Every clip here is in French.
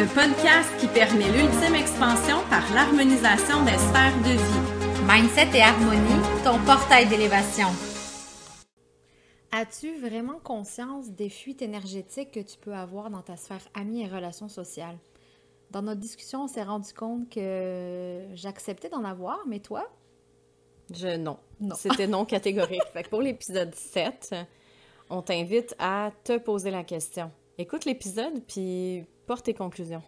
le podcast qui permet l'ultime expansion par l'harmonisation des sphères de vie. Mindset et harmonie, ton portail d'élévation. As-tu vraiment conscience des fuites énergétiques que tu peux avoir dans ta sphère amie et relations sociales? Dans notre discussion, on s'est rendu compte que j'acceptais d'en avoir, mais toi? Je non. non. C'était non catégorique. fait que pour l'épisode 7, on t'invite à te poser la question. Écoute l'épisode, puis tes conclusions.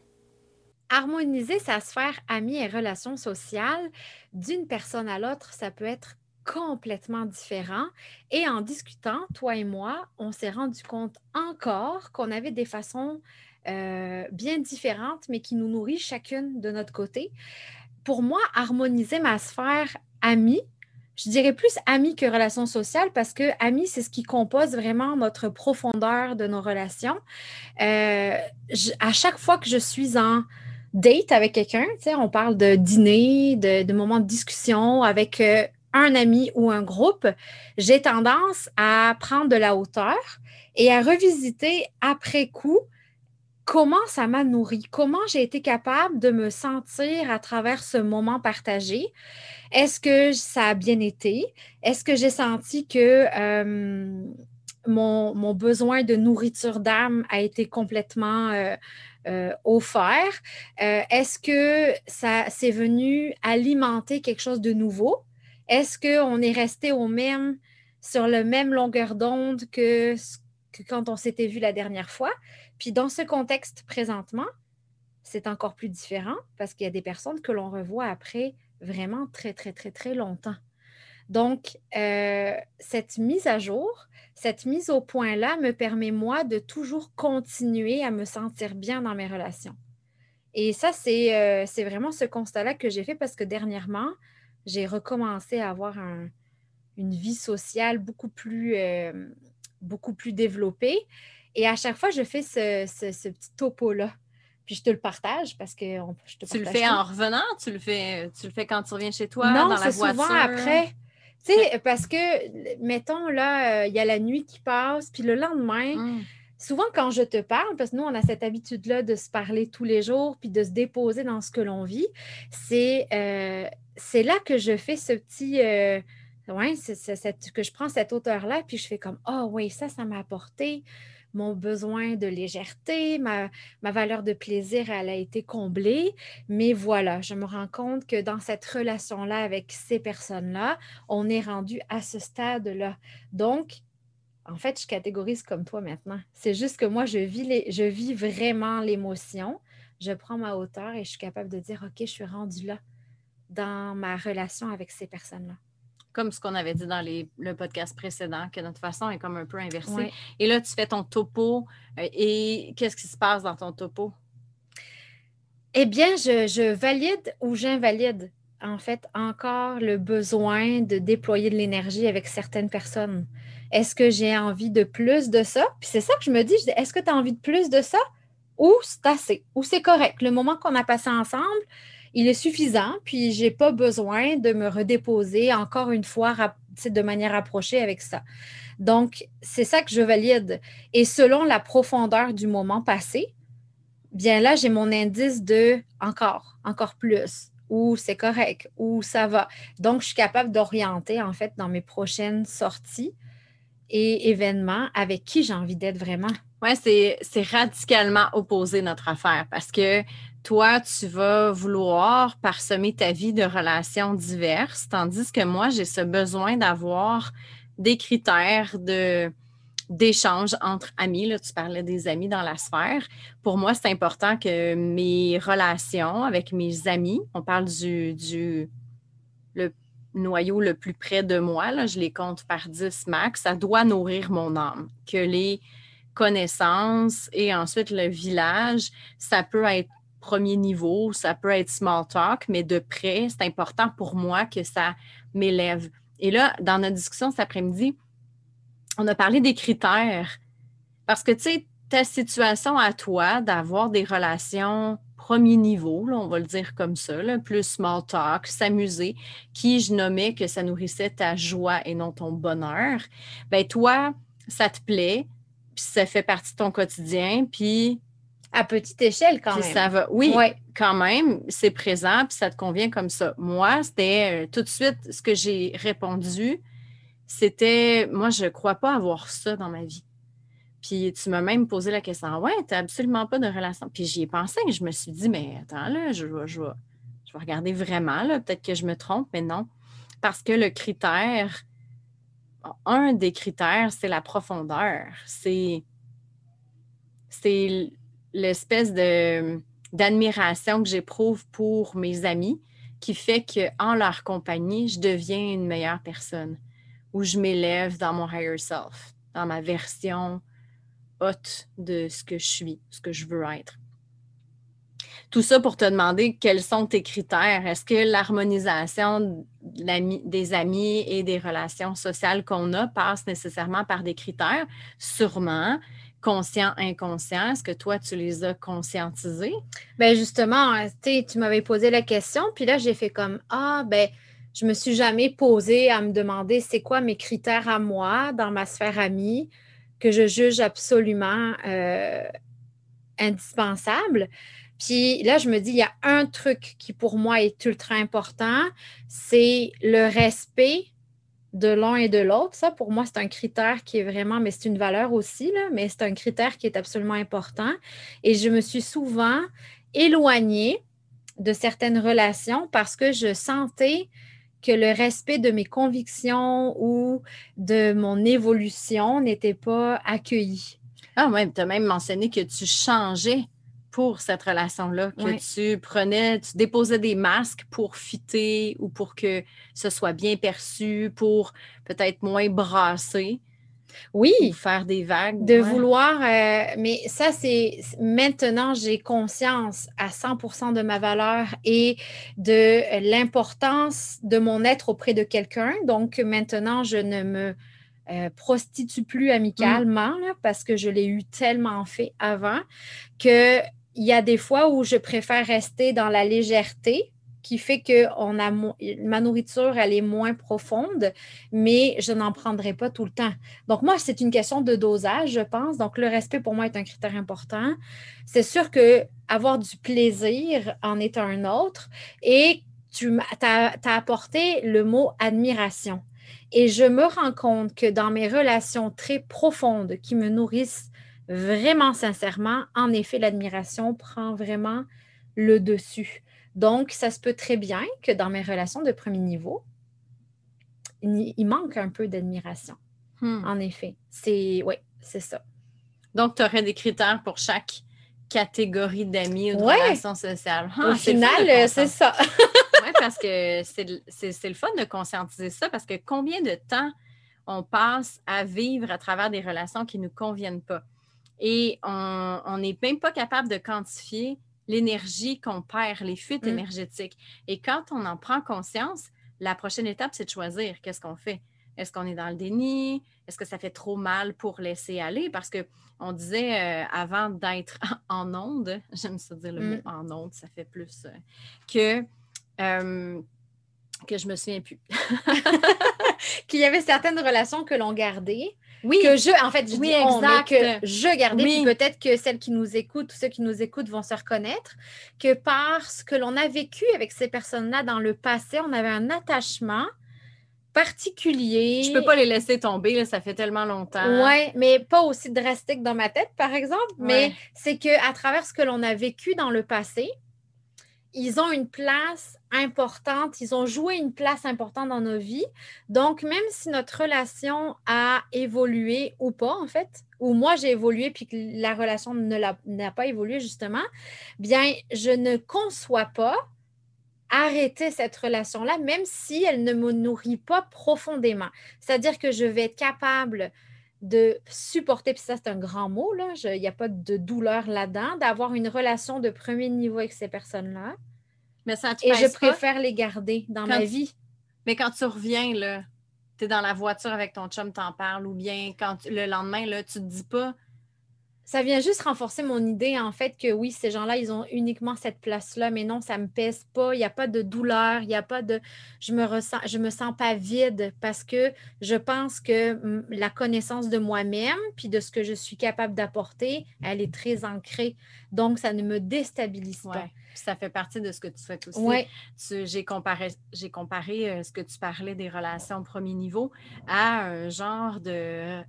Harmoniser sa sphère amie et relations sociales d'une personne à l'autre, ça peut être complètement différent. Et en discutant, toi et moi, on s'est rendu compte encore qu'on avait des façons euh, bien différentes, mais qui nous nourrissent chacune de notre côté. Pour moi, harmoniser ma sphère amie, je dirais plus amis que relations sociales parce que amis, c'est ce qui compose vraiment notre profondeur de nos relations. Euh, à chaque fois que je suis en date avec quelqu'un, on parle de dîner, de, moments de discussion avec euh, un ami ou un groupe, j'ai tendance à prendre de la hauteur et à revisiter après coup comment ça m'a nourri, comment j'ai été capable de me sentir à travers ce moment partagé? Est-ce que ça a bien été? Est-ce que j'ai senti que euh, mon, besoin de nourriture d'âme a été complètement euh, euh, offert? Est-ce que ça s'est venu alimenter quelque chose de nouveau? Est-ce qu'on est resté au même, sur le même longueur d'onde que quand on s'était vu la dernière fois? Puis dans ce contexte présentement, c'est encore plus différent parce qu'il y a des personnes que l'on revoit après vraiment très, très, très, très longtemps. Donc, euh, cette mise à jour, cette mise au point-là me permet, moi, de toujours continuer à me sentir bien dans mes relations. Et ça, c'est euh, vraiment ce constat-là que j'ai fait parce que dernièrement, j'ai recommencé à avoir une vie sociale beaucoup plus, euh, beaucoup plus développée. Et à chaque fois, je fais ce, ce petit topo-là. Puis je te le partage parce que je te Tu le fais en revenant? Tu le fais, tu le fais quand tu reviens chez toi, non, dans la voiture? souvent après. Tu sais, parce que, mettons, là, euh, il y a la nuit qui passe, puis le lendemain, hum. souvent quand je te parle, parce que nous, on a cette habitude-là de se parler tous les jours, puis de se déposer dans ce que l'on vit, c'est euh, là que je fais ce petit... Euh, que je prends cette hauteur-là, puis je fais comme, oh oui, ça, ça m'a apporté mon besoin de légèreté, ma, valeur de plaisir, elle a été comblée. Mais voilà, je me rends compte que dans cette relation-là avec ces personnes-là, on est rendu à ce stade-là. Donc, en fait, je catégorise comme toi maintenant. C'est juste que moi, je vis, je vis vraiment l'émotion. Je prends ma hauteur et je suis capable de dire, OK, je suis rendu là dans ma relation avec ces personnes-là comme ce qu'on avait dit dans le podcast précédent, que notre façon est comme un peu inversée. Et là, tu fais ton topo. Euh, et qu'est-ce qui se passe dans ton topo? Eh bien, je, valide ou j'invalide, en fait, encore le besoin de déployer de l'énergie avec certaines personnes. Est-ce que j'ai envie de plus de ça? Puis c'est ça que je me dis, est-ce que tu as envie de plus de ça? Ou c'est assez? Ou c'est correct? Le moment qu'on a passé ensemble, il est suffisant, puis je n'ai pas besoin de me redéposer encore une fois de manière approchée avec ça. Donc, c'est ça que je valide. Et selon la profondeur du moment passé, bien là, j'ai mon indice de encore, encore plus, ou c'est correct, ou ça va. Donc, je suis capable d'orienter, en fait, dans mes prochaines sorties et événements avec qui j'ai envie d'être vraiment. Oui, c'est radicalement opposé notre affaire parce que toi, tu vas vouloir parsemer ta vie de relations diverses, tandis que moi, j'ai ce besoin d'avoir des critères de d'échange entre amis. Là, tu parlais des amis dans la sphère. Pour moi, c'est important que mes relations avec mes amis, on parle du, du le noyau le plus près de moi, là, je les compte par 10 max, ça doit nourrir mon âme. Que les connaissances et ensuite le village, ça peut être premier niveau, ça peut être small talk, mais de près, c'est important pour moi que ça m'élève. Et là, dans notre discussion cet après-midi, on a parlé des critères. Parce que, tu sais, ta situation à toi d'avoir des relations premier niveau, on va le dire comme ça, plus small talk, s'amuser, qui je nommais que ça nourrissait ta joie et non ton bonheur, ben toi, ça te plaît, puis ça fait partie de ton quotidien, puis À petite échelle, quand Puis même. ça va. Oui, Ouais. quand même, c'est présent, puis ça te convient comme ça. Moi, c'était euh, tout de suite ce que j'ai répondu, c'était moi, je ne crois pas avoir ça dans ma vie. Puis tu m'as même posé la question Ouais, tu n'as absolument pas de relation. Puis j'y ai pensé, je me suis dit, mais attends, là, je vais, je vais, je vais regarder vraiment, là, peut-être que je me trompe, mais non. Parce que le critère, un des critères, c'est la profondeur. C'est c'est l'espèce d'admiration que j'éprouve pour mes amis qui fait qu'en leur compagnie, je deviens une meilleure personne ou je m'élève dans mon higher self, dans ma version haute de ce que je suis, ce que je veux être. Tout ça pour te demander quels sont tes critères. Est-ce que l'harmonisation des amis et des relations sociales qu'on a passe nécessairement par des critères? Sûrement conscient, inconscient? Est-ce que toi, tu les as conscientisés? Ben justement, tu m'avais posé la question, puis là, j'ai fait comme Ah, ben, je me suis jamais posé à me demander c'est quoi mes critères à moi dans ma sphère amie que je juge absolument euh, indispensable. Puis là, je me dis, il y a un truc qui pour moi est ultra important, c'est le respect de l'un et de l'autre. Ça, pour moi, c'est un critère qui est vraiment, mais c'est une valeur aussi, mais c'est un critère qui est absolument important. Et je me suis souvent éloignée de certaines relations parce que je sentais que le respect de mes convictions ou de mon évolution n'était pas accueilli. Ah oui, tu as même mentionné que tu changeais pour cette relation-là, que Ouais. tu prenais, tu déposais des masques pour fitter ou pour que ce soit bien perçu, pour peut-être moins brasser Oui, ou faire des vagues. de ouais. vouloir, euh, mais ça, c'est maintenant, j'ai conscience à 100% de ma valeur et de l'importance de mon être auprès de quelqu'un. Donc, maintenant, je ne me euh, prostitue plus amicalement là, parce que je l'ai eu tellement fait avant que il y a des fois où je préfère rester dans la légèreté qui fait que ma nourriture, elle est moins profonde, mais je n'en prendrai pas tout le temps. Donc, moi, c'est une question de dosage, je pense. Donc, le respect pour moi est un critère important. C'est sûr que avoir du plaisir en est un autre. Et tu as, apporté le mot admiration. Et je me rends compte que dans mes relations très profondes qui me nourrissent vraiment sincèrement, en effet, l'admiration prend vraiment le dessus. Donc, ça se peut très bien que dans mes relations de premier niveau, il, il manque un peu d'admiration. Hmm. En effet, c'est oui, c'est ça. Donc, tu aurais des critères pour chaque catégorie d'amis ou de Ouais. relations sociales. Ah, Au final, euh, c'est ça. Oui, parce que c'est le fun de conscientiser ça, parce que combien de temps on passe à vivre à travers des relations qui ne nous conviennent pas? Et on n'est même pas capable de quantifier l'énergie qu'on perd, les fuites Mm. énergétiques. Et quand on en prend conscience, la prochaine étape, c'est de choisir qu'est-ce qu'on fait. Est-ce qu'on est dans le déni? Est-ce que ça fait trop mal pour laisser aller? Parce que on disait euh, avant d'être en onde, j'aime ça dire le Mm. mot en onde, ça fait plus euh, que euh, que je me souviens plus. Qu'il y avait certaines relations que l'on gardait, Oui, que je, en fait, je Oui, dis on, mais exact. que je gardais, Oui. puis peut-être que celles qui nous écoutent ou ceux qui nous écoutent vont se reconnaître, que parce que l'on a vécu avec ces personnes-là dans le passé, on avait un attachement particulier. je peux pas les laisser tomber, là, ça fait tellement longtemps. Oui, mais pas aussi drastique dans ma tête, par exemple. Mais Ouais. c'est qu'à travers ce que l'on a vécu dans le passé, ils ont une place importante, ils ont joué une place importante dans nos vies. Donc, même si notre relation a évolué ou pas, en fait, ou moi j'ai évolué puis que la relation n'a pas évolué, justement, bien, je ne conçois pas arrêter cette relation-là, même si elle ne me nourrit pas profondément. C'est-à-dire que je vais être capable de supporter, puis ça c'est un grand mot, il n'y a pas de douleur là-dedans, d'avoir une relation de premier niveau avec ces personnes-là. Mais ça te Et je pas? préfère les garder dans Quand ma tu- vie. Mais quand tu reviens, là, tu es dans la voiture avec ton chum, t'en parles, ou bien quand tu- le lendemain, là, tu te dis pas ça vient juste renforcer mon idée, en fait, que oui, ces gens-là, ils ont uniquement cette place-là, mais non, ça ne me pèse pas, il n'y a pas de douleur, il n'y a pas de... Je me ressens, je me sens pas vide parce que je pense que mm, la connaissance de moi-même, puis de ce que je suis capable d'apporter, elle est très ancrée. Donc, ça ne me déstabilise pas. Ça fait partie de ce que tu souhaites aussi. Ouais. J'ai comparé, euh, ce que tu parlais des relations premier niveau à un genre de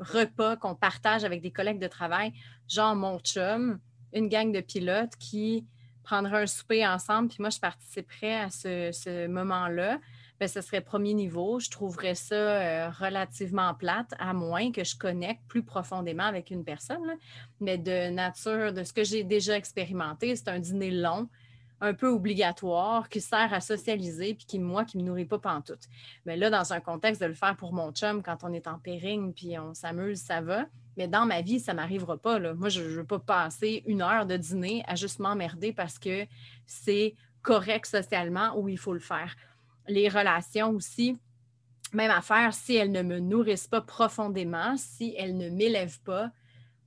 repas qu'on partage avec des collègues de travail, genre mon chum, une gang de pilotes qui prendrait un souper ensemble, puis moi, je participerais à ce, moment-là. Bien, ce serait premier niveau. Je trouverais ça euh, relativement plate, à moins que je connecte plus profondément avec une personne. Mais de nature, de ce que j'ai déjà expérimenté, c'est un dîner long un peu obligatoire qui sert à socialiser puis qui, moi, qui ne me nourrit pas pantoute. Mais là, dans un contexte de le faire pour mon chum quand on est en pairing puis on s'amuse, ça va. Mais dans ma vie, ça ne m'arrivera pas. Moi, je ne veux pas passer une heure de dîner à juste m'emmerder parce que c'est correct socialement ou il faut le faire. Les relations aussi, même affaire, si elles ne me nourrissent pas profondément, si elles ne m'élèvent pas,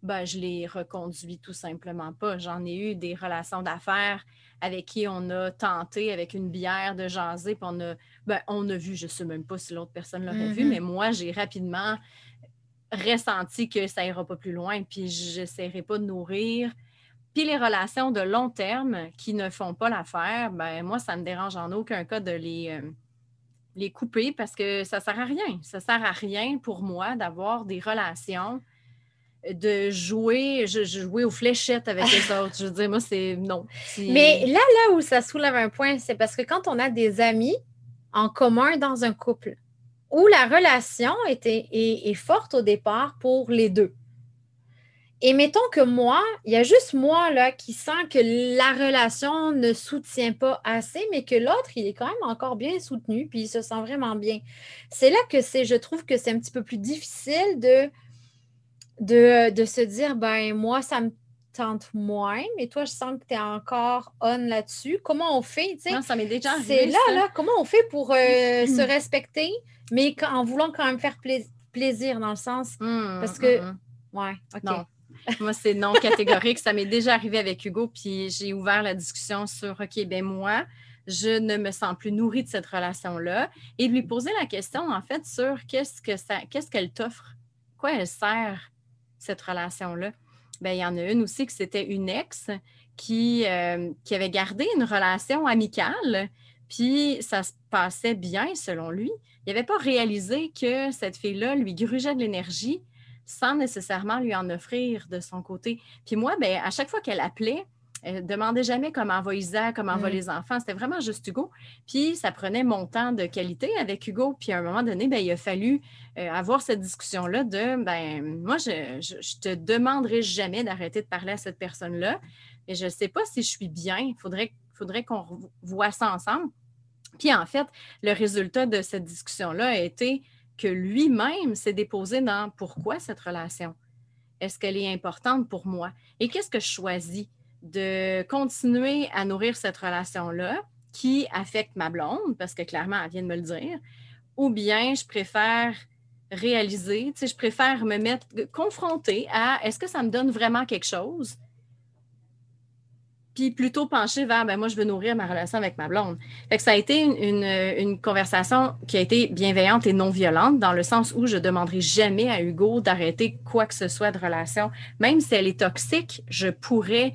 ben, je les reconduis tout simplement pas. J'en ai eu des relations d'affaires avec qui on a tenté avec une bière de jaser, puis on a, ben, on a vu, je ne sais même pas si l'autre personne l'aurait vu, mm-hmm. mais moi, j'ai rapidement ressenti que ça ira pas plus loin, puis je n'essaierai pas de nourrir. Puis les relations de long terme qui ne font pas l'affaire, ben moi, ça ne me dérange en aucun cas de les, euh, les couper parce que ça ne sert à rien. Ça ne sert à rien pour moi d'avoir des relations de jouer, je, jouer aux fléchettes avec les autres. Je veux dire, moi, c'est non. Mais là, là où ça soulève un point, c'est parce que quand on a des amis en commun dans un couple, où la relation était, est, forte au départ pour les deux. Et mettons que moi, il y a juste moi là qui sent que la relation ne soutient pas assez, mais que l'autre, il est quand même encore bien soutenu, puis il se sent vraiment bien. C'est là que c'est, je trouve que c'est un petit peu plus difficile de de, se dire, ben moi, ça me tente moins, mais toi, je sens que tu es encore on là-dessus. Comment on fait? Non, ça m'est déjà C'est là, là, comment on fait pour euh, se respecter, mais en voulant quand même faire plaisir dans le sens. Mmh, parce que. Mmh, mmh. Ouais, OK. Non. Moi, c'est non catégorique. ça m'est déjà arrivé avec Hugo, puis j'ai ouvert la discussion sur OK, ben moi, je ne me sens plus nourrie de cette relation-là. Et de lui poser la question, en fait, sur qu'est-ce que ça, qu'est-ce qu'elle t'offre, quoi elle sert cette relation-là? Bien, il y en a une aussi que c'était une ex qui, euh, qui avait gardé une relation amicale, puis ça se passait bien selon lui. Il n'avait pas réalisé que cette fille-là lui grugeait de l'énergie sans nécessairement lui en offrir de son côté. Puis moi, bien, à chaque fois qu'elle appelait, elle demandait jamais comment va Isaac, comment vont mm. les enfants. C'était vraiment juste Hugo. Puis ça prenait mon temps de qualité avec Hugo. Puis à un moment donné, ben, il a fallu euh, avoir cette discussion-là de ben moi, je ne te demanderai jamais d'arrêter de parler à cette personne-là. Mais je ne sais pas si je suis bien. Il faudrait, faudrait qu'on voit ça ensemble. Puis en fait, le résultat de cette discussion-là a été que lui-même s'est déposé dans pourquoi cette relation? Est-ce qu'elle est importante pour moi? Et qu'est-ce que je choisis? de continuer à nourrir cette relation-là qui affecte ma blonde, parce que clairement, elle vient de me le dire, ou bien je préfère réaliser, je préfère me mettre, confronter à est-ce que ça me donne vraiment quelque chose? Puis plutôt pencher vers, ben moi, je veux nourrir ma relation avec ma blonde. Fait ça a été une, une, conversation qui a été bienveillante et non violente, dans le sens où je demanderai jamais à Hugo d'arrêter quoi que ce soit de relation. Même si elle est toxique, je pourrais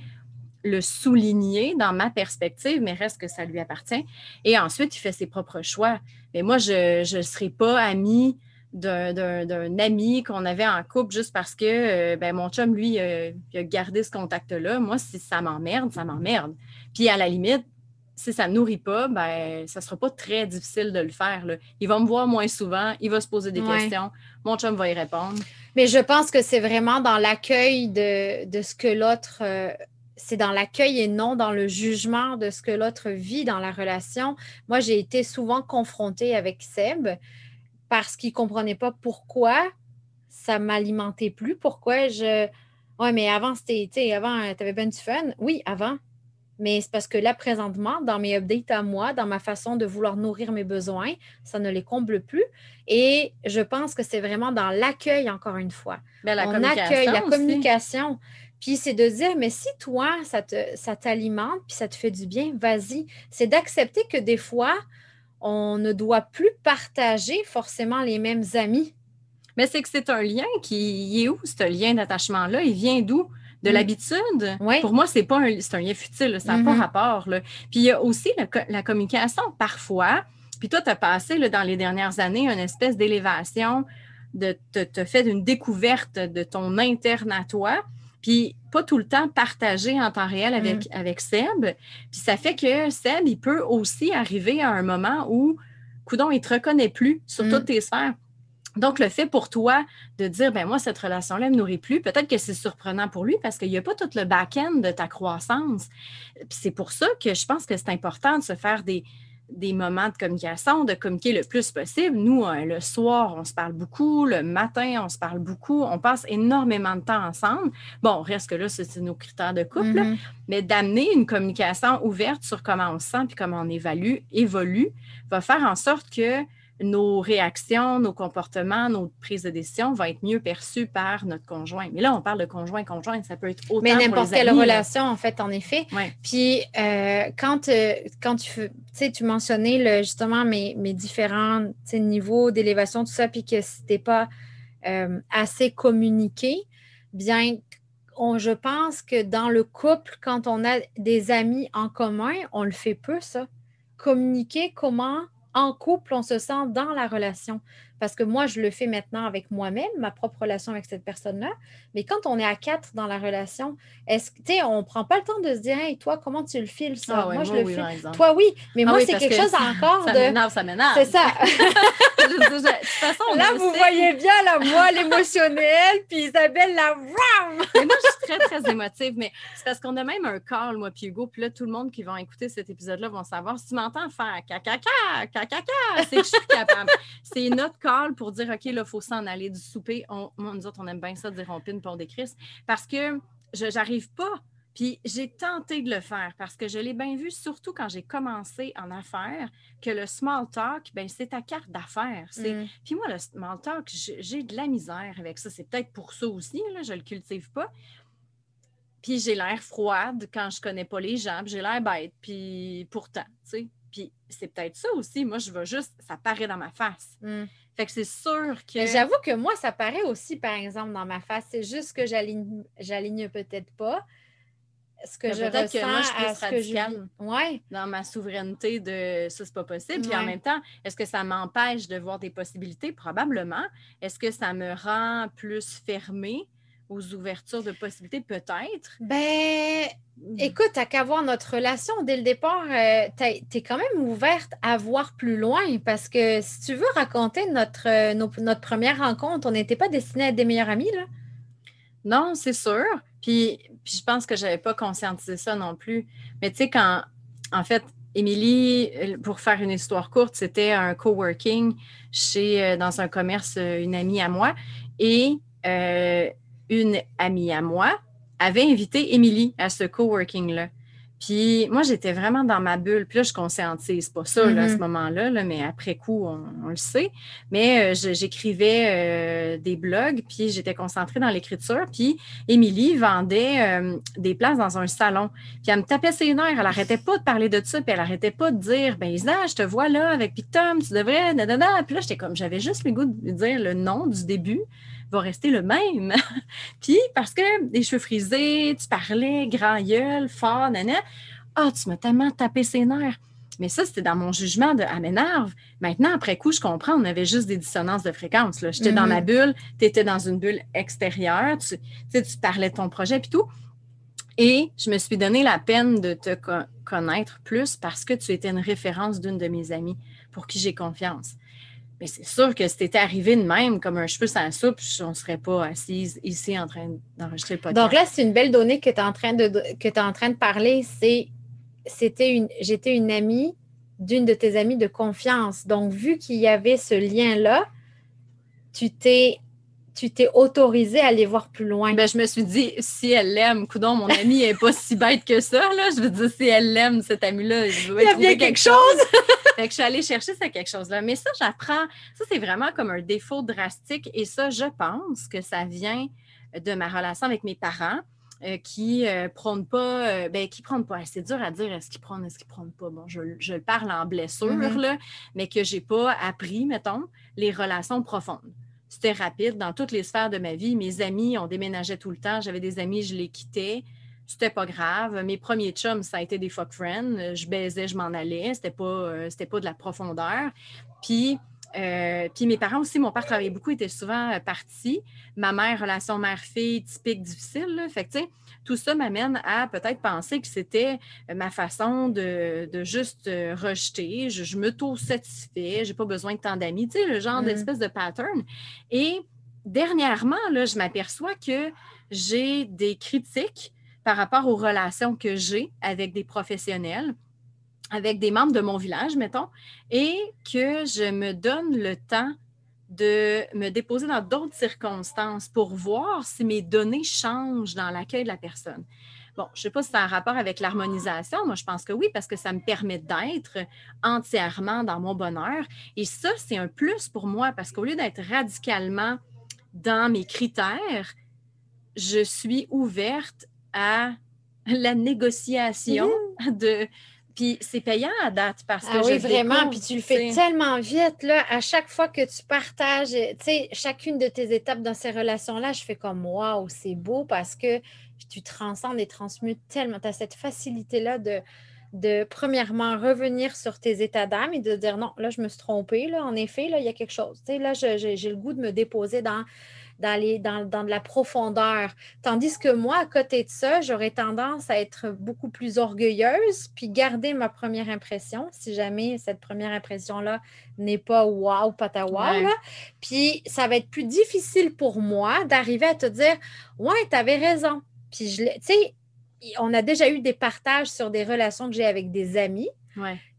le souligner dans ma perspective, mais reste que ça lui appartient. Et ensuite, il fait ses propres choix. Mais moi, je ne serai pas amie d'un ami qu'on avait en couple juste parce que euh, ben, mon chum, lui, il a gardé ce contact-là. Moi, si ça m'emmerde, ça m'emmerde. Puis à la limite, si ça ne nourrit pas, ben, ça ne sera pas très difficile de le faire. Il va me voir moins souvent, il va se poser des questions, mon chum va y répondre. Mais je pense que c'est vraiment dans l'accueil de, de, ce que l'autre euh, c'est dans l'accueil et non dans le jugement de ce que l'autre vit dans la relation. Moi, j'ai été souvent confrontée avec Seb parce qu'il ne comprenait pas pourquoi ça m'alimentait plus, pourquoi je. Ouais, mais avant, c'était, avant, tu avais bien du fun. Oui, avant. Mais c'est parce que là, présentement, dans mes updates à moi, dans ma façon de vouloir nourrir mes besoins, ça ne les comble plus. Et je pense que c'est vraiment dans l'accueil, encore une fois. Ben, la On accueille la aussi. communication. Puis c'est de dire, mais si toi, ça te, ça t'alimente, puis ça te fait du bien, vas-y. C'est d'accepter que des fois, on ne doit plus partager forcément les mêmes amis. Mais c'est que c'est un lien qui il est où, ce lien d'attachement-là? Il vient d'où? De Mm. l'habitude? Oui. Pour moi, c'est pas un, c'est un lien futile, ça n'a pas Mhm. rapport. là. Puis il y a aussi la, co- la communication parfois. Puis toi, tu as passé là, dans les dernières années une espèce d'élévation, de te, te fait une découverte de ton interne à toi. Puis pas tout le temps partagé en temps réel avec, Mm. avec Seb. Puis ça fait que Seb, il peut aussi arriver à un moment où, coudon, il te reconnaît plus sur Mm. toutes tes sphères. Donc, le fait pour toi de dire, ben moi, cette relation-là ne me nourrit plus, peut-être que c'est surprenant pour lui parce qu'il n'y a pas tout le back-end de ta croissance. Puis c'est pour ça que je pense que c'est important de se faire des, des moments de communication, de communiquer le plus possible. Nous, euh, le soir, on se parle beaucoup, le matin, on se parle beaucoup, on passe énormément de temps ensemble. Bon, reste que là, c'est nos critères de couple. Mhm. mais d'amener une communication ouverte sur comment on se sent puis comment on évalue, évolue, va faire en sorte que nos réactions, nos comportements, nos prises de décision vont être mieux perçues par notre conjoint. Mais là, on parle de conjoint-conjoint, ça peut être autant Mais n'importe quelle amis, là. relation, en fait, en effet. Ouais. Puis, euh, quand, euh, quand tu, fais- tu sais, tu mentionnais le- justement mes, mes différents niveaux d'élévation, tout ça, puis que c'était pas euh, assez communiqué, bien, on, je pense que dans le couple, quand on a des amis en commun, on le fait peu, ça. Communiquer comment en couple on se sent dans la relation. Parce que moi, je le fais maintenant avec moi-même, ma propre relation avec cette personne-là. Mais quand on est à quatre dans la relation, est-ce que, tu sais, on prend pas le temps de se dire, hey, toi, comment tu le files ça? Ah ouais, moi, je moi, le oui, exemple. Toi, oui, mais Ah moi, oui, c'est quelque que chose ça- encore Ça de. m'énerve, ça m'énerve. C'est ça. Je- je- je- de toute façon, on Là, vous voyez bien la moi, l'émotionnelle, puis Isabelle, la ram! Mais moi, je suis très, très émotive, mais c'est parce qu'on a même un call, moi, puis Hugo, puis là, tout le monde qui va écouter cet épisode-là vont savoir si tu m'entends faire caca, caca, c'est que je suis capable. C'est notre call pour dire, OK, là, il faut s'en aller du souper. On, moi, nous autres, on aime bien ça, dire on pine, puis on décrisse, parce que je n'arrive pas. Puis j'ai tenté de le faire parce que je l'ai bien vu, surtout quand j'ai commencé en affaires, que le small talk, ben, c'est ta carte d'affaires. Mm. puis moi, le small talk, j'ai de la misère avec ça. C'est peut-être pour ça aussi, là, je ne le cultive pas. Puis j'ai l'air froide quand je ne connais pas les gens, puis j'ai l'air bête, puis pourtant, tu sais. Puis c'est peut-être ça aussi. Moi, je vais juste, ça paraît dans ma face. Mm. Fait que c'est sûr que. Mais J'avoue que moi, ça paraît aussi, par exemple, dans ma face. C'est juste que j'aligne, j'aligne peut-être pas ce que Mais je ressens que moi, je suis plus à ce que je radicale. Ouais. dans ma souveraineté de ça, c'est pas possible. Puis en même temps, est-ce que ça m'empêche de voir des possibilités? Probablement. Est-ce que ça me rend plus fermée? Aux ouvertures de possibilités? Peut-être? Ben, écoute, t'as qu'à voir notre relation dès le départ. euh, t'as- T'es quand même ouverte à voir plus loin parce que si tu veux raconter notre, euh, nos- notre première rencontre, on n'était pas destinés à être des meilleurs amis, là. Non, c'est sûr. Puis, puis je pense que je n'avais pas conscientisé ça non plus. Mais tu sais, quand, en fait, Émilie, pour faire une histoire courte, c'était un coworking chez, euh, dans un commerce, euh, une amie à moi. Et euh, une amie à moi avait invité Émilie à ce coworking-là. Puis moi, j'étais vraiment dans ma bulle. Puis là, je conscientise pas ça là, à ce Mhm. moment-là, là, mais après coup, on, on le sait. Mais euh, j'écrivais euh, des blogs, puis j'étais concentrée dans l'écriture. Puis Émilie vendait euh, des places dans un salon. Puis elle me tapait ses nerfs. Elle arrêtait pas de parler de ça, puis elle arrêtait pas de dire Ben, Isa, je te vois là avec Pictum, tu devrais. Nanana. Puis là, j'étais comme, j'avais juste le goût de dire le nom du début va rester le même. puis parce que des cheveux frisés, tu parlais grand gueule, fort, nanana. Ah, tu m'as tellement tapé ses nerfs. Mais ça, c'était dans mon jugement de Ah, m'énerve. Maintenant, après coup, je comprends, on avait juste des dissonances de fréquence. J'étais dans Mhm. ma bulle, tu étais dans une bulle extérieure, tu, tu parlais de ton projet puis tout. Et je me suis donné la peine de te co- connaître plus parce que tu étais une référence d'une de mes amies pour qui j'ai confiance. Mais c'est sûr que si t'étais arrivé de même, comme un cheveu sans soupe, on ne serait pas assise ici en train d'enregistrer le podcast. Donc là, c'est une belle donnée que tu es en train de que en train de parler. C'est c'était une j'étais une amie d'une de tes amies de confiance. Donc, vu qu'il y avait ce lien-là, tu t'es tu t'es autorisé à aller voir plus loin. Ben, je me suis dit, si elle l'aime, coudon, mon amie n'est pas si bête que ça. Là. Je veux dire, si elle l'aime, cette amie-là, je vais trouver quelque, chose. Fait que je suis allée chercher ça quelque chose-là. Mais ça, j'apprends. Ça, c'est vraiment comme un défaut drastique. Et ça, je pense que ça vient de ma relation avec mes parents. Euh, qui ne euh, prônent pas, euh, ben, qui prônent pas, c'est dur à dire est-ce qu'ils prônent, est-ce qu'ils prônent pas? Bon, je, je parle en blessure, mm-hmm. là, mais que je n'ai pas appris, mettons, les relations profondes. C'était rapide dans toutes les sphères de ma vie. Mes amis, on déménageait tout le temps. J'avais des amis, je les quittais. C'était pas grave. Mes premiers chums, ça a été des fuck friends. Je baisais, je m'en allais. C'était pas, pas de la profondeur. Puis, euh, puis mes parents aussi, mon père travaillait beaucoup, était souvent euh, parti. Ma mère, relation mère-fille typique difficile. Fait que, tout ça m'amène à peut-être penser que c'était euh, ma façon de, juste rejeter. Je, je m'auto-satisfais, j'ai pas besoin de tant d'amis, tu sais, le genre mm. d'espèce de pattern. Et dernièrement, là, je m'aperçois que j'ai des critiques par rapport aux relations que j'ai avec des professionnels avec des membres de mon village, mettons, et que je me donne le temps de me déposer dans d'autres circonstances pour voir si mes données changent dans l'accueil de la personne. Bon, je ne sais pas si c'est un rapport avec l'harmonisation. Moi, je pense que oui, parce que ça me permet d'être entièrement dans mon bonheur. Et ça, c'est un plus pour moi parce qu'au lieu d'être radicalement dans mes critères, je suis ouverte à la négociation mmh. de puis c'est payant à date parce que. Ah oui, vraiment. Puis tu le fais tellement vite. Là, à chaque fois que tu partages, tu sais, chacune de tes étapes dans ces relations-là, je fais comme waouh, c'est beau parce que tu transcendes et transmutes tellement. Tu as cette facilité-là de, de, premièrement, revenir sur tes états d'âme et de dire non, là, je me suis trompée. Là, en effet, là, il y a quelque chose. Tu sais, là, j'ai le goût de me déposer dans dans, dans, dans, de la profondeur. Tandis que moi, à côté de ça, j'aurais tendance à être beaucoup plus orgueilleuse, puis garder ma première impression, si jamais cette première impression-là n'est pas wow, pas ta wow. Puis ça va être plus difficile pour moi d'arriver à te dire Ouais, tu avais raison. Puis je tu sais, on a déjà eu des partages sur des relations que j'ai avec des amis.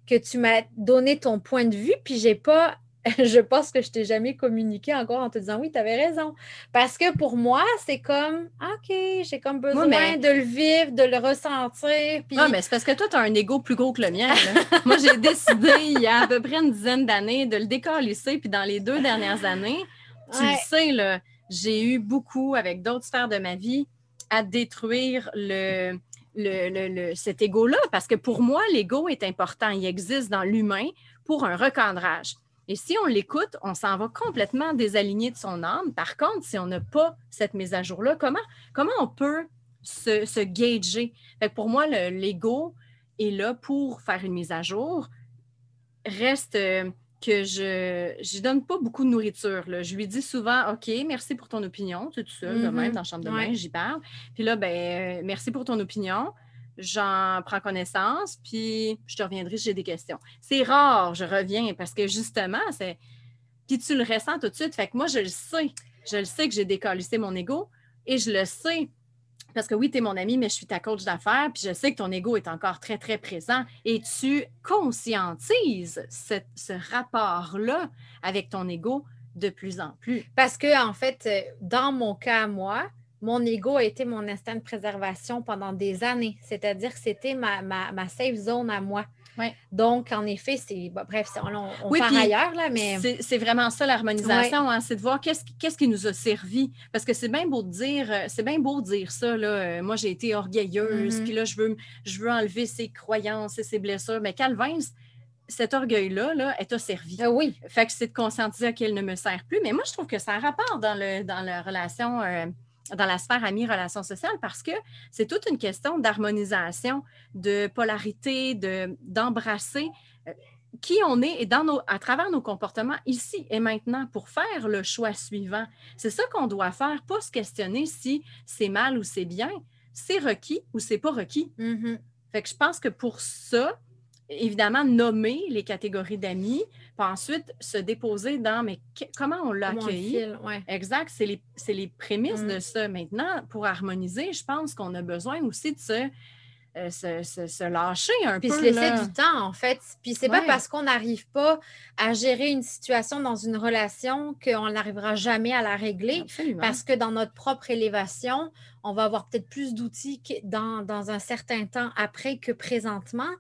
Que tu m'as donné ton point de vue, puis j'ai pas je pense que je t'ai jamais communiqué encore en te disant oui, tu avais raison. Parce que pour moi, c'est comme OK, j'ai comme besoin de le vivre, de le ressentir. Puis... mais c'est parce que toi, tu as un ego plus gros que le mien. moi, j'ai décidé il y a à peu près une dizaine d'années de le décalisser. Puis dans les deux dernières années, tu le sais, j'ai eu beaucoup avec d'autres sphères de ma vie à détruire le, le, cet ego-là. Parce que pour moi, l'ego est important. Il existe dans l'humain pour un recadrage. Et si on l'écoute, on s'en va complètement désaligné de son âme. Par contre, si on n'a pas cette mise à jour-là, comment, comment on peut se, se gager? pour moi, l'ego est là pour faire une mise à jour. Reste euh, que je ne donne pas beaucoup de nourriture. Je lui dis souvent OK, merci pour ton opinion, tout ça, de même, mm-hmm. dans la chambre de bain, j'y parle. Puis là, ben, euh, merci pour ton opinion j'en prends connaissance, puis je te reviendrai si j'ai des questions. C'est rare, je reviens, parce que justement, c'est. Puis tu le ressens tout de suite. Fait que moi, je le sais. Je le sais que j'ai décalissé mon ego et je le sais. Parce que oui, tu es mon ami, mais je suis ta coach d'affaires, puis je sais que ton ego est encore très, très présent et tu conscientises ce rapport-là avec ton ego de plus en plus. Parce que, en fait, dans mon cas, moi, mon ego a été mon instinct de préservation pendant des années. C'est-à-dire que c'était ma, ma, safe zone à moi. Donc, en effet, c'est. bref, on, on part ailleurs, là, mais. C'est vraiment ça l'harmonisation, hein, c'est de voir qu'est-ce qui nous a servi. Parce que c'est bien beau de dire, euh, c'est bien beau de dire ça. Là, euh, moi, j'ai été orgueilleuse, mm-hmm. puis là, je veux, je veux enlever ses croyances et ses blessures. Mais Calvin, cet orgueil-là, là, elle t'a servi. Ah oui. Fait que c'est de conscientiser qu'elle ne me sert plus. Mais moi, je trouve que ça a rapport dans, le, dans la relation. Euh, dans la sphère amis, relations sociales, parce que c'est toute une question d'harmonisation, de polarité, d'embrasser euh, qui on est et dans nos, à travers nos comportements ici et maintenant pour faire le choix suivant. C'est ça qu'on doit faire, pas se questionner si c'est mal ou c'est bien, c'est requis ou c'est pas requis. Mm-hmm. Fait que je pense que pour ça, évidemment, nommer les catégories d'amis, puis ensuite se déposer dans mais comment on l'a accueilli? Exact, c'est les, les, prémices de mm. ça. Maintenant, pour harmoniser, je pense qu'on a besoin aussi de se euh, se, lâcher un peu. Puis se laisser du temps, en fait. Puis c'est pas parce qu'on n'arrive pas à gérer une situation dans une relation qu'on n'arrivera jamais à la régler. Parce que dans notre propre élévation, on va avoir peut-être plus d'outils dans, dans, un certain temps après que présentement.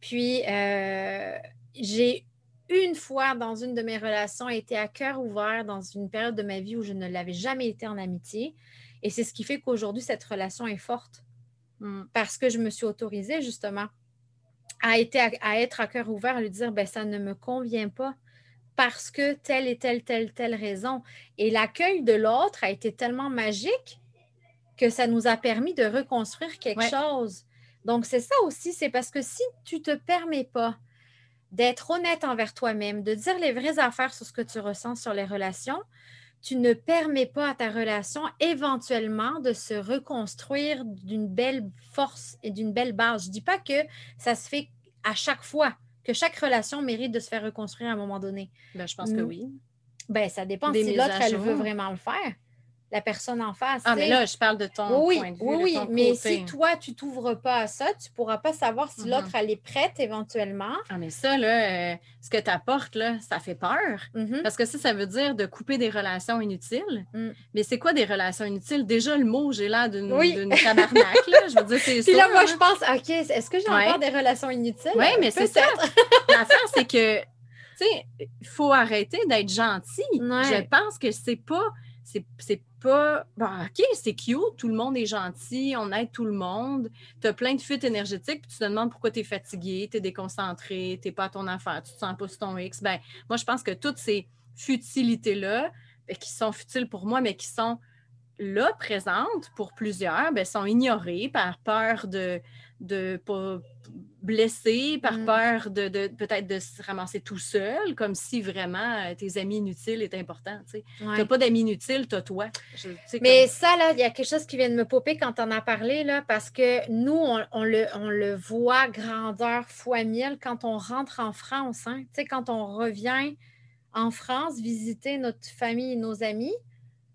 Puis euh, j'ai une fois dans une de mes relations été à cœur ouvert dans une période de ma vie où je ne l'avais jamais été en amitié. Et c'est ce qui fait qu'aujourd'hui, cette relation est forte. Mm. Parce que je me suis autorisée justement à, être à cœur ouvert, à lui dire ben, ça ne me convient pas parce que telle et telle, telle, telle raison. Et l'accueil de l'autre a été tellement magique que ça nous a permis de reconstruire quelque chose. Donc, c'est ça aussi, c'est parce que si tu ne te permets pas d'être honnête envers toi-même, de dire les vraies affaires sur ce que tu ressens sur les relations, tu ne permets pas à ta relation éventuellement de se reconstruire d'une belle force et d'une belle base. Je ne dis pas que ça se fait à chaque fois, que chaque relation mérite de se faire reconstruire à un moment donné. Ben, je pense que oui. Ben, ça dépend si l'autre, elle veut vraiment le faire la personne en face. Ah, mais là, je parle de ton oui, point de vue. Oui, oui, mais si toi, tu t'ouvres pas à ça, tu ne pourras pas savoir si l'autre, mm-hmm. elle est prête éventuellement. Ah, mais ça, là, euh, ce que tu apportes, là, ça fait peur. Mm-hmm. Parce que ça, ça veut dire de couper des relations inutiles. Mm. Mais c'est quoi des relations inutiles? Déjà, le mot, j'ai l'air d'une oui. tabarnak, là. Je veux dire, c'est Puis là, moi, je pense, OK, est-ce que j'ai encore des relations inutiles? Oui, mais c'est ça. L'affaire, c'est que, tu sais, il faut arrêter d'être gentil. Je pense que c'est pas c'est pas bah, OK, c'est cute, tout le monde est gentil, on aide tout le monde. Tu as plein de fuites énergétiques, puis tu te demandes pourquoi tu es fatigué, tu es déconcentré, tu n'es pas à ton affaire, tu te sens pas sur ton X. Ben, moi, je pense que toutes ces futilités-là, ben, qui sont futiles pour moi, mais qui sont là, présentes pour plusieurs, ben, sont ignorées par peur de de pas blesser, par mm. peur de, peut-être de se ramasser tout seul, comme si vraiment euh, tes amis inutiles étaient importants. Tu n'as pas d'amis inutiles, tu as toi. Mais ça, là, il y a quelque chose qui vient de me popper quand on a parlé, là, parce que nous, on, le, on le voit grandeur fois mille quand on rentre en France. Hein? Quand on revient en France visiter notre famille et nos amis,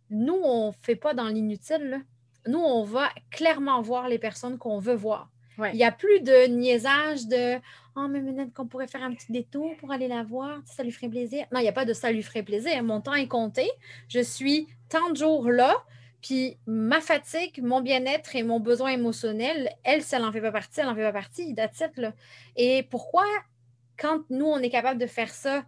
nous, on ne fait pas dans l'inutile. Nous, on va clairement voir les personnes qu'on veut voir. Il n'y a plus de niaisage de Oh, mais peut qu'on pourrait faire un petit détour pour aller la voir, ça lui ferait plaisir. Non, il n'y a pas de ça lui ferait plaisir. Mon temps est compté. Je suis tant de jours là. Puis ma fatigue, mon bien-être et mon besoin émotionnel, elle, elle n'en fait pas partie, elle n'en fait pas partie. That's là. Et pourquoi, quand nous, on est capable de faire ça,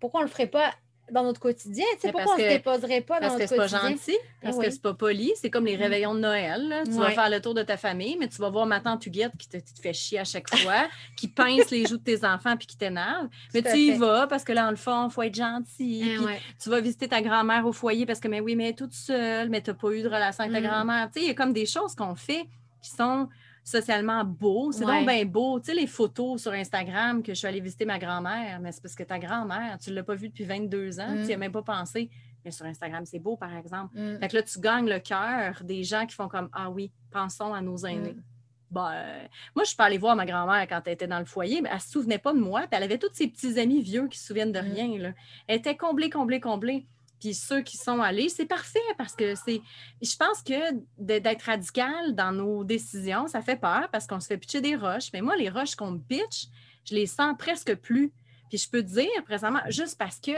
pourquoi on ne le ferait pas dans notre quotidien. Tu sais, pourquoi on ne se déposerait pas dans notre quotidien? Parce que c'est pas gentil, parce que c'est pas poli. C'est comme les mm. réveillons de Noël. Tu vas faire le tour de ta famille, mais tu vas voir ma tante Huguette qui te, fait chier à chaque fois, qui pince les joues de tes enfants puis qui t'énerve. Mais tu y vas parce que là, en le fond, il faut être gentil. Eh tu vas visiter ta grand-mère au foyer parce que, mais oui, mais elle est toute seule, mais tu n'as pas eu de relation avec ta mm. grand-mère. Tu sais, il y a comme des choses qu'on fait qui sont socialement beau. C'est donc bien beau. Tu sais, les photos sur Instagram que je suis allée visiter ma grand-mère, mais c'est parce que ta grand-mère, tu ne l'as pas vue depuis 22 ans, tu n'y as mm. même pas pensé. Mais sur Instagram, c'est beau, par exemple. Mm. Fait que là, tu gagnes le cœur des gens qui font comme Ah oui, pensons à nos aînés. Mm. Ben, moi, je suis pas allée voir ma grand-mère quand elle était dans le foyer, mais elle ne se souvenait pas de moi. Puis elle avait tous ses petits amis vieux qui se souviennent de rien. Là. Elle était comblée, comblée, comblée. Puis ceux qui sont allés, c'est parfait parce que c'est. Je pense que d'être radical dans nos décisions, ça fait peur parce qu'on se fait pitcher des roches. Mais moi, les roches qu'on me pitch, je les sens presque plus. Puis je peux te dire présentement, juste parce que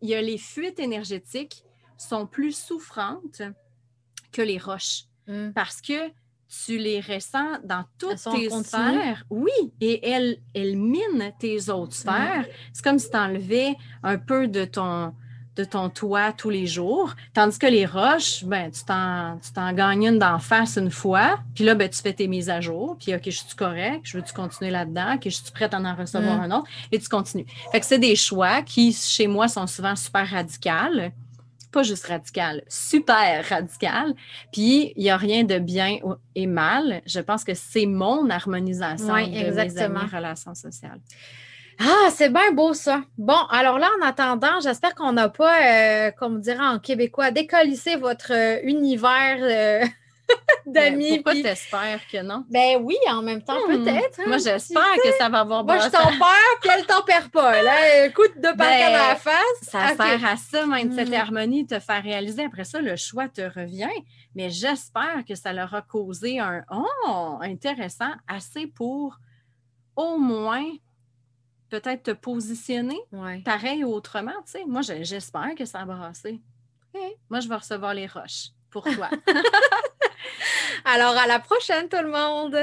il y a les fuites énergétiques sont plus souffrantes que les roches. Mmh. Parce que tu les ressens dans toutes tes sphères. Oui, et elles, elles minent tes autres mmh. sphères. C'est comme si tu enlevais un peu de ton, de ton toit tous les jours. Tandis que les roches, ben, tu t'en gagnes une d'en face une fois, puis là, ben, tu fais tes mises à jour, puis OK, je suis correct, je veux-tu continuer là-dedans, OK, je suis prête à en recevoir mm. un autre, et tu continues. Fait que c'est des choix qui, chez moi, sont souvent super radicales. Pas juste radical, super radical. Puis, il n'y a rien de bien et mal. Je pense que c'est mon harmonisation de exactement. mes relations sociales. Ah, c'est bien beau ça. Bon, alors là, en attendant, j'espère qu'on n'a pas, euh, comme on dirait en québécois, décollissé votre euh, univers euh, d'amis. Pourquoi puis- t'espères que non? Ben oui, en même temps, Hmm. peut-être. hein. Moi, j'espère que ça va avoir Moi, je brassé. tempère, puis elle tempère pas. Là, écoute, de Ben, à la face. Ça sert à ça, Mindset Mm. et Harmonie, te faire réaliser. Après ça, le choix te revient. Mais j'espère que ça leur a causé un Oh, intéressant, assez pour au moins peut-être te positionner Ouais. pareil ou autrement. Moi, je- j'espère que ça a brassé. Ok. Moi, je vais recevoir les roches pour toi. Alors, à la prochaine, tout le monde.